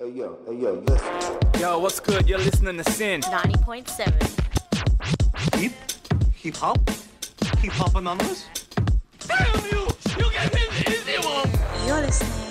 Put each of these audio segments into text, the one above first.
Hey yo, hey yo, listen. Yo, what's good? You're listening to SYN. 90.7. Hip? Hip hop? Hip hop anonymous? Damn you! You get him easy one! You're listening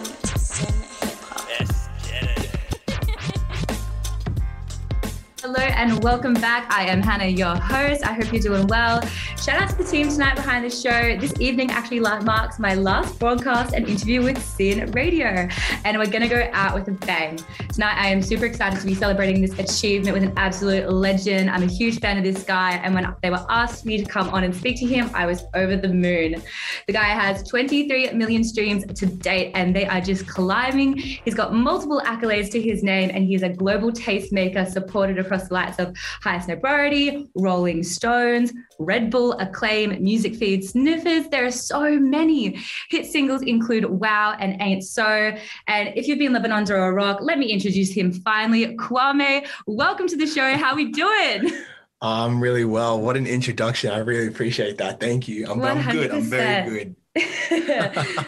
Hello and welcome back. I am Hannah, your host. I hope you're doing well. Shout out to the team tonight behind the show. This evening actually marks my last broadcast and interview with SYN Radio, and we're going to go out with a bang. Tonight, I am super excited to be celebrating this achievement with an absolute legend. I'm a huge fan of this guy, and when they were asked me to come on and speak to him, I was over the moon. The guy has 23 million streams to date, and they are just climbing. He's got multiple accolades to his name, and he's a global tastemaker supported across the likes of Highsnobiety, Rolling Stones, Red Bull, Acclaim, Music Feed, Sniffers. There are so many. Hit singles include Wow and Ain't So. And if you've been living under a rock, let me introduce him finally. Kwame, welcome to the show. How we doing? I'm really well. What an introduction. I really appreciate that. Thank you. I'm, I'm good. I'm very good.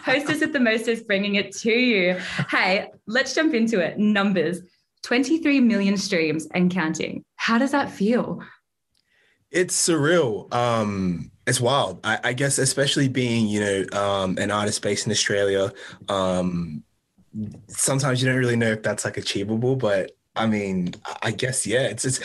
Hostess at the mostest bringing it to you. Hey, let's jump into it. Numbers 23 million streams and counting. How does that feel? It's surreal. Um, it's wild. I, I guess, especially being, you know, um, an artist based in Australia. Um, sometimes you don't really know if that's like achievable, but I mean, I- guess yeah. It's it's.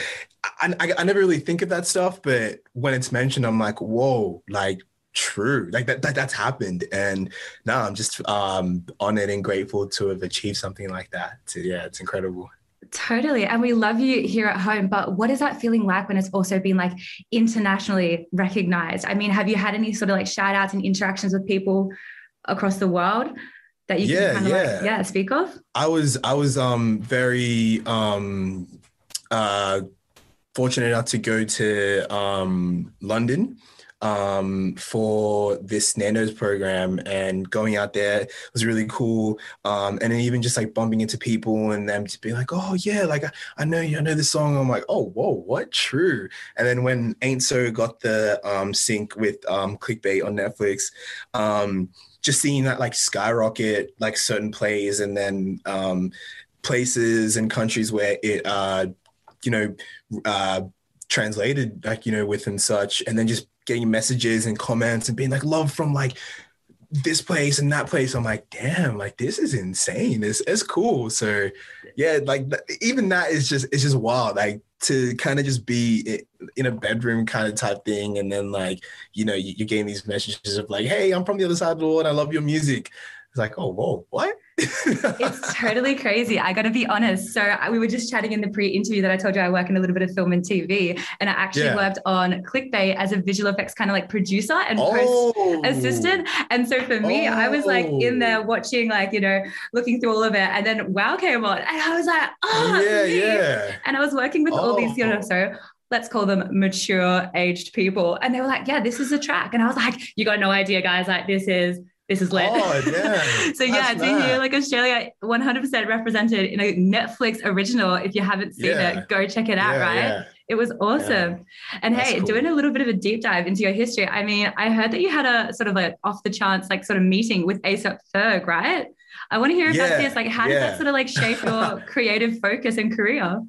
I, I, I never really think of that stuff, but when it's mentioned, I'm like, whoa, like true, like that, that that's happened, and now I'm just um honored and grateful to have achieved something like that. So, yeah, it's incredible. Totally. And we love you here at home. But what is that feeling like when it's also been like internationally recognized? I mean, have you had any sort of like shout outs and interactions with people across the world that you Yeah, can kind of yeah. like, yeah, speak of? I was I was um very um uh fortunate enough to go to um London um for this Nando's program and going out there was really cool. Um and then even just like bumping into people and them just being like oh yeah like I, I know you I know this song. I'm like oh whoa what? True. And then when Ain't So got the um sync with um clickbait on Netflix um just seeing that like skyrocket like certain plays and then um places and countries where it uh you know uh translated like you know with and such and then just getting messages and comments and being like love from like this place and that place. I'm like damn like this is insane. It's, it's cool. So yeah like even that is just it's just wild. Like to kind of just be in a bedroom kind of type thing and then like you know you, you're getting these messages of like hey i'm from the other side of the world i love your music. It's like oh whoa what It's totally crazy. I got to be honest. So I- we were just chatting in the pre-interview that I told you I work in a little bit of film and TV, and I actually Yeah. worked on Clickbait as a visual effects kind of like producer and post oh assistant. And so for me, I was like in oh. there watching, like, you know, looking through all of it. And then Wow came on. And I was like, oh, yeah yeah And I was working with all these, you know, Oh. so let's call them mature aged people. And they were like, yeah, this is a track. And I was like, you got no idea, guys. Like, this is. This is lit. Oh, damn. so yeah, That's to hear like Australia 100% represented in a Netflix original. If you haven't seen Yeah. it, go check it out. Yeah, right? yeah. It was awesome. And That's hey, cool. doing a little bit of a deep dive into your history. I mean, I heard that you had a sort of like off the chance, like sort of meeting with ASAP Ferg, right? I want to hear about Yeah, this. Like, how did that sort of like shape your creative focus and career?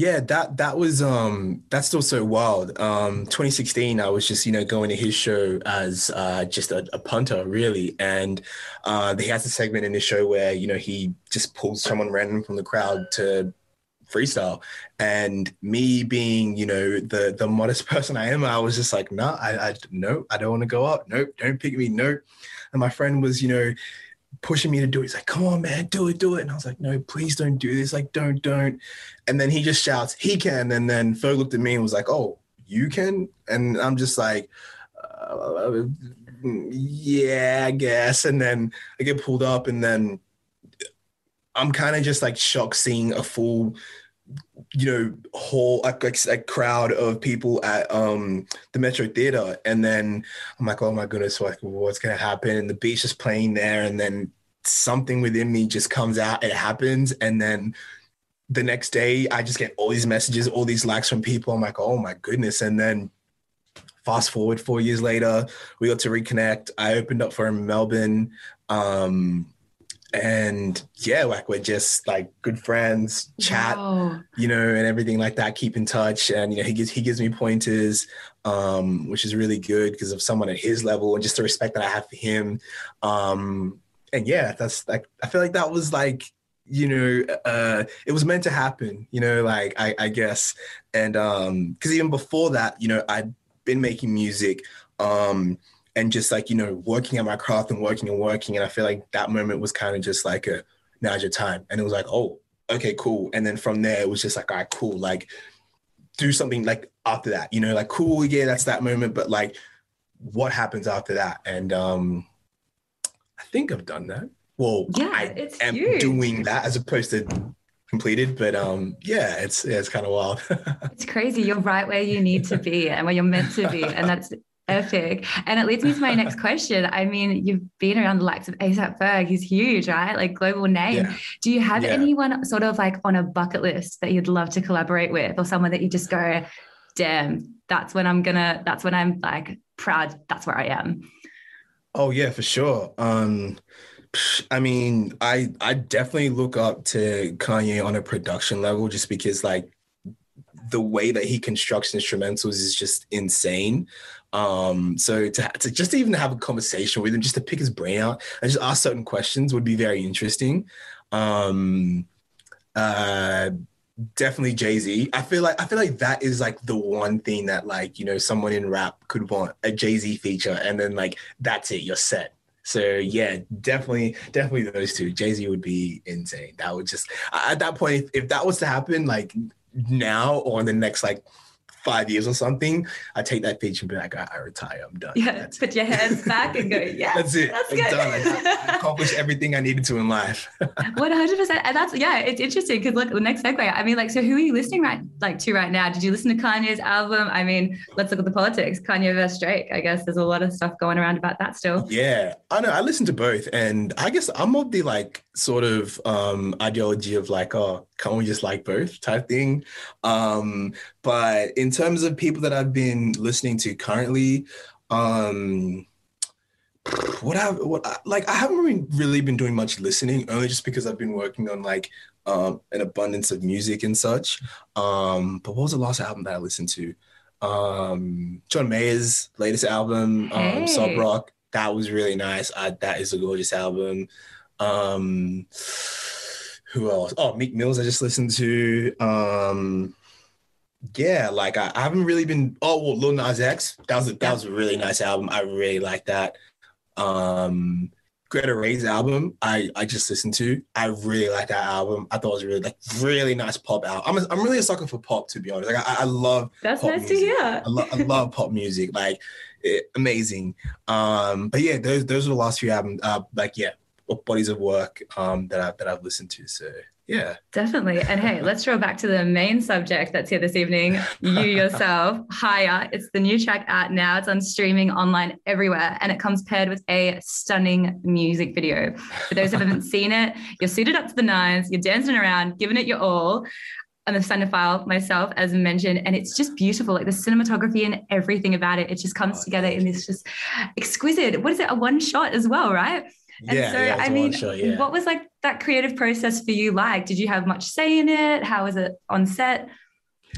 Yeah, that that was um that's still so wild. Um 2016 I was just, you know, going to his show as uh just a, a punter really. And uh he has a segment in his show where, you know, he just pulls someone random from the crowd to freestyle. And me being you know the the modest person i am i was just like no i i no i don't want to go up. Nope don't pick me. Nope. And my friend was you know pushing me to do it. He's like come on man do it do it. And i was like no please don't do this. Like don't don't. And then he just shouts he can. And then Ferg looked at me and was like oh you can? And i'm just like uh, yeah i guess. And then i get pulled up and then i'm kind of just like shocked seeing a full you know whole like, like a crowd of people at um the metro theater. And then i'm like oh my goodness like what's gonna happen? And the beat's just playing there and then something within me just comes out it happens. And then the next day i just get all these messages all these likes from people. I'm like oh my goodness. And then fast forward four years later we got to reconnect. I opened up for him in melbourne um and yeah, like we're just like good friends, chat, Wow. you know, and everything like that. Keep in touch, and you know, he gives he gives me pointers, um, which is really good because of someone at his level and just the respect that I have for him. Um, and yeah, that's like I feel like that was like you know uh it was meant to happen you know like i i guess and um because even before that you know i'd been making music um and just like you know working at my craft and working and working and i feel like that moment was kind of just like a now's your time and it was like oh okay cool and then from there it was just like all right cool like do something like after that you know like cool yeah that's that moment but like what happens after that and um i think i've done that well Yeah, i it's am huge. doing that as opposed to completed but um yeah it's yeah, it's kind of wild It's crazy. You're right where you need to be and where you're meant to be. And that's epic. And it leads me to my next question. I mean, you've been around the likes of ASAP Ferg. He's huge, right? Like global name. Yeah. Do you have Yeah. anyone sort of like on a bucket list that you'd love to collaborate with or someone that you just go, damn, that's when I'm gonna, that's when I'm like proud. That's where I am. Oh yeah, for sure. Um I mean, I I definitely look up to Kanye on a production level just because like the way that he constructs instrumentals is just insane. Um so to to just even have a conversation with him just to pick his brain out and just ask certain questions would be very interesting. Um uh definitely Jay-Z. I feel like I feel like that is like the one thing that like, you know, someone in rap could want a Jay-Z feature and then like that's it, you're set. So yeah, definitely, definitely those two. Jay-Z would be insane. That would just at that point, if, if that was to happen, like now or in the next like five years or something, I take that feature and be like, I, I retire, I'm done. Yeah. That's Put it. your hands back and go, yeah. That's it. That's I'm good. done. I, I accomplished everything I needed to in life. One hundred percent, and that's yeah, it's interesting because look, the next segue. I mean, like, so who are you listening right like to right now? Did you listen to Kanye's album? I mean, let's look at the politics. Kanye versus Drake. I guess there's a lot of stuff going around about that still. Yeah, I know. I listen to both, and I guess I'm of the like sort of um ideology of like, oh, can't we just like both type thing. Um, but in terms of people that I've been listening to currently, um, what I what I, like I haven't really, been doing much listening, only just because I've been working on like um an abundance of music and such. Um, but what was the last album that I listened to? Um, John Mayer's latest album, um, Hey. Rock. That was really nice. I, that is a gorgeous album. Um, who else? Oh, Meek Mills. I just listened to. Um, yeah, like I, I haven't really been. Oh, well, Lil Nas X. That was a, that was a really nice album. I really like that. Um, Gretta Ray's album. I I just listened to. I really like that album. I thought it was really like really nice pop album. I'm a, I'm really a sucker for pop to be honest. Like I, I love That's Pop nice to hear. I, lo- I love pop music, like it, amazing. Um, but yeah, those those are the last few albums. Uh, like yeah, bodies of work um that I that I've listened to. So yeah, Definitely. And hey, let's throw back to the main subject that's here this evening. You yourself, Higher. It's the new track out now. It's on streaming online everywhere. And it comes paired with a stunning music video. For those who haven't seen it, you're suited up to the nines, you're dancing around, giving it your all. I'm a cinephile myself, as mentioned, and it's just beautiful. Like the cinematography and everything about it, it just comes Oh, together in this just exquisite. What is it? A one shot as well, right? And yeah, so, yeah. I mean, one-shot, yeah. what was like that creative process for you like? Did you have much say in it? How was it on set?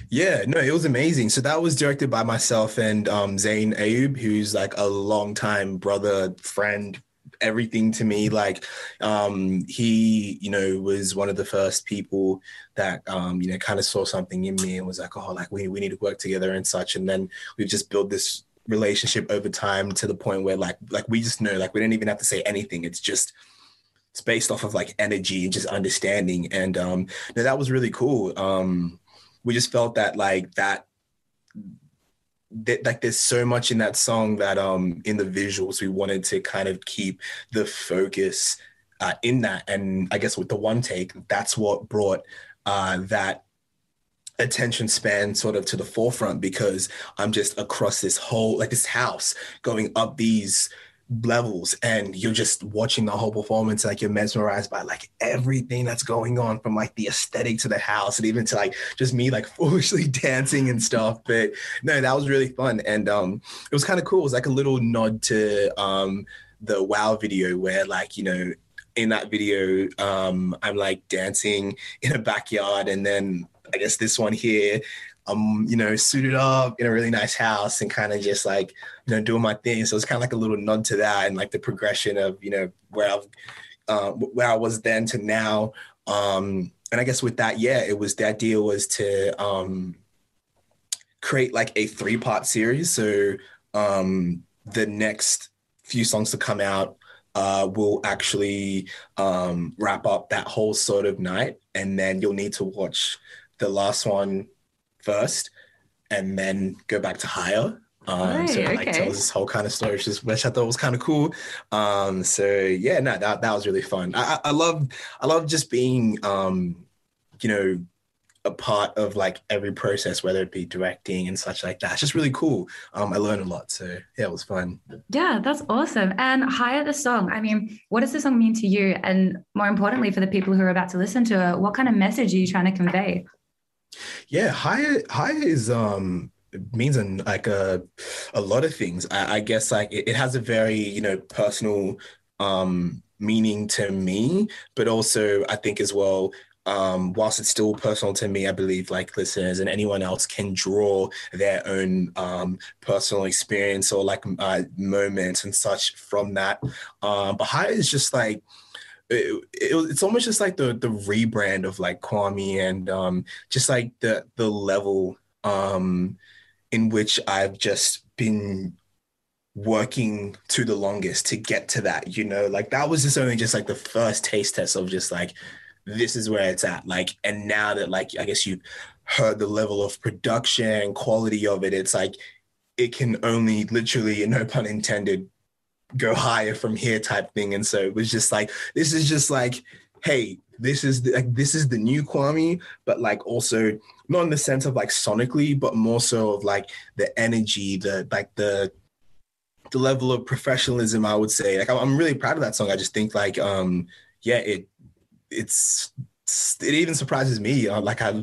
Yeah, no, it was amazing. So that was directed by myself and um, Zayn Ayub, who's like a longtime brother, friend, everything to me. Like, um, he, you know, was one of the first people that, um, you know, kind of saw something in me and was like, oh, like we, we need to work together and such. And then we've just built this relationship over time to the point where like, like we just know, like we don't even have to say anything. It's just, it's based off of like energy and just understanding. And um, no, that was really cool. Um, we just felt that like that that like there's so much in that song that um in the visuals we wanted to kind of keep the focus uh, in that and i guess with the one take that's what brought uh that attention span sort of to the forefront because i'm just across this whole like this house going up these levels and you're just watching the whole performance like you're mesmerized by like everything that's going on from like the aesthetic to the house and even to like just me like foolishly dancing and stuff. But no that was really fun and um it was kind of cool. It was like a little nod to um the wow video where like you know in that video, um, I'm like dancing in a backyard, and then I guess this one here, I'm you know suited up in a really nice house and kind of just like you know doing my thing. So it's kind of like a little nod to that and like the progression of you know where I've uh, where I was then to now. Um, and I guess with that, yeah, it was the idea was to um, create like a three part series. So um, the next few songs to come out uh, will actually um, wrap up that whole sort of night, and then you'll need to watch the last one first, and then go back to higher. Um, so it, Right, like okay. tells this whole kind of story, which, is, which I thought was kind of cool. Um, so yeah, no, that that was really fun. I, I I love I love just being um, you know a part of like every process, whether it be directing and such like that. It's just really cool. Um, I learned a lot, so yeah, it was fun. Yeah, that's awesome. And higher the song. I mean, what does the song mean to you? And more importantly, for the people who are about to listen to it, what kind of message are you trying to convey? Yeah, higher higher is um means an, like a a lot of things. I, I guess like it, it has a very you know personal um meaning to me, but also I think as well. Um, whilst it's still personal to me, I believe like listeners and anyone else can draw their own um, personal experience or like uh, moments and such from that. Um, but higher is just like it, it, it's almost just like the the rebrand of like Kwame and um just like the the level um in which I've just been working to the longest to get to that you know? Like that was just only just like the first taste test of just like this is where it's at like and now that like I guess you've heard the level of production quality of it it's like it can only literally no pun intended go higher from here type thing. And so it was just like, this is just like, hey, this is the, like this is the new Kwame, but like also not in the sense of like sonically, but more so of like the energy, the like the the level of professionalism. I would say, like I'm, really proud of that song. I just think like, um, yeah, it it's it even surprises me. Uh, like I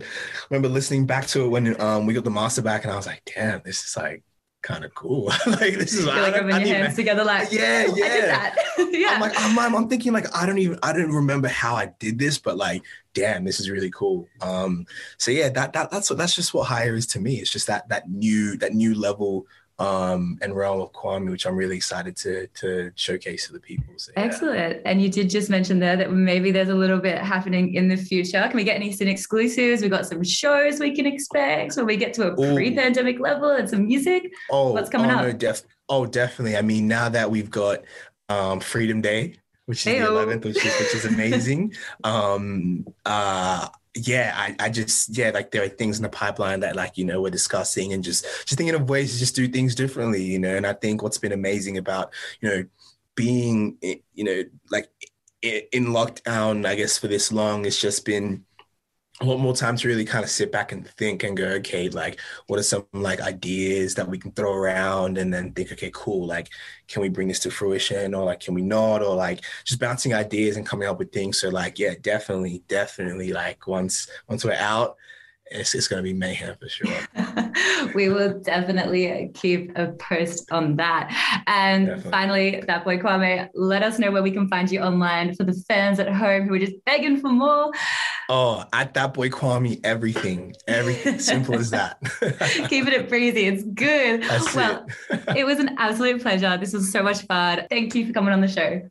remember listening back to it when um we got the master back, and I was like, damn, this is like kind of cool. like this is like rubbing your hands together, like, Yeah, "Oh, I did yeah. that. yeah. I'm like, I'm, I'm, I'm thinking like I don't even I don't remember how I did this, but like, damn, this is really cool. Um, so yeah, that that that's what that's just what higher is to me. It's just that that new that new level um and realm of Kwame, which I'm really excited to to showcase to the people. So, yeah. Excellent. And you did just mention there that maybe there's a little bit happening in the future. Can we get any SYN exclusives? We've got some shows we can expect when we get to a pre-pandemic level and some music. Oh, What's coming oh, up? No, def- oh, definitely. I mean, now that we've got um, Freedom Day, which is Heyo. the 11th, which is which is amazing. um, uh, yeah, I, I just yeah, like there are things in the pipeline that like you know we're discussing and just just thinking of ways to just do things differently, you know. And I think what's been amazing about you know being eh, you know like in lockdown, I guess for this long, it's just been a lot more time to really kind of sit back and think and go, okay, like what are some like ideas that we can throw around and then think, okay, cool, like can we bring this to fruition or like can we not? Or like just bouncing ideas and coming up with things. So like, yeah, definitely, definitely like once once we're out, it's it's gonna be mayhem for sure. we will definitely keep a post on that. And Definitely. finally, that boy Kwame, let us know where we can find you online for the fans at home who are just begging for more. Oh, at that boy Kwame, everything, everything, simple as that. Keeping it breezy. It's good. That's well, it. it was an absolute pleasure. This was so much fun. Thank you for coming on the show.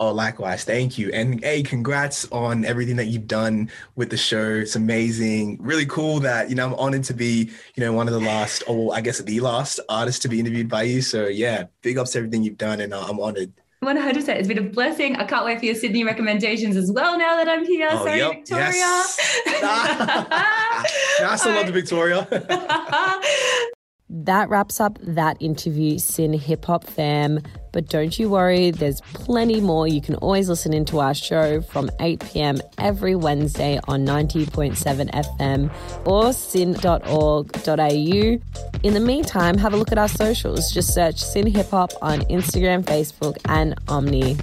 Oh, likewise. Thank you. And hey, congrats on everything that you've done with the show. It's amazing. Really cool that, you know, I'm honored to be, you know, one of the last, or I guess the last artist to be interviewed by you. So yeah, big ups to everything you've done. And uh, I'm honored. 100%. It's been a blessing. I can't wait for your Sydney recommendations as well now that I'm here. Oh, Sorry, yep, Victoria. yes. No, I still love the Victoria. That wraps up that interview, SYN Hip Hop Fam. But don't you worry, there's plenty more. You can always listen into our show from 8 p.m. every Wednesday on 90.7 FM or syn.org.au. In the meantime, have a look at our socials. Just search SYN Hip Hop on Instagram, Facebook, and Omni.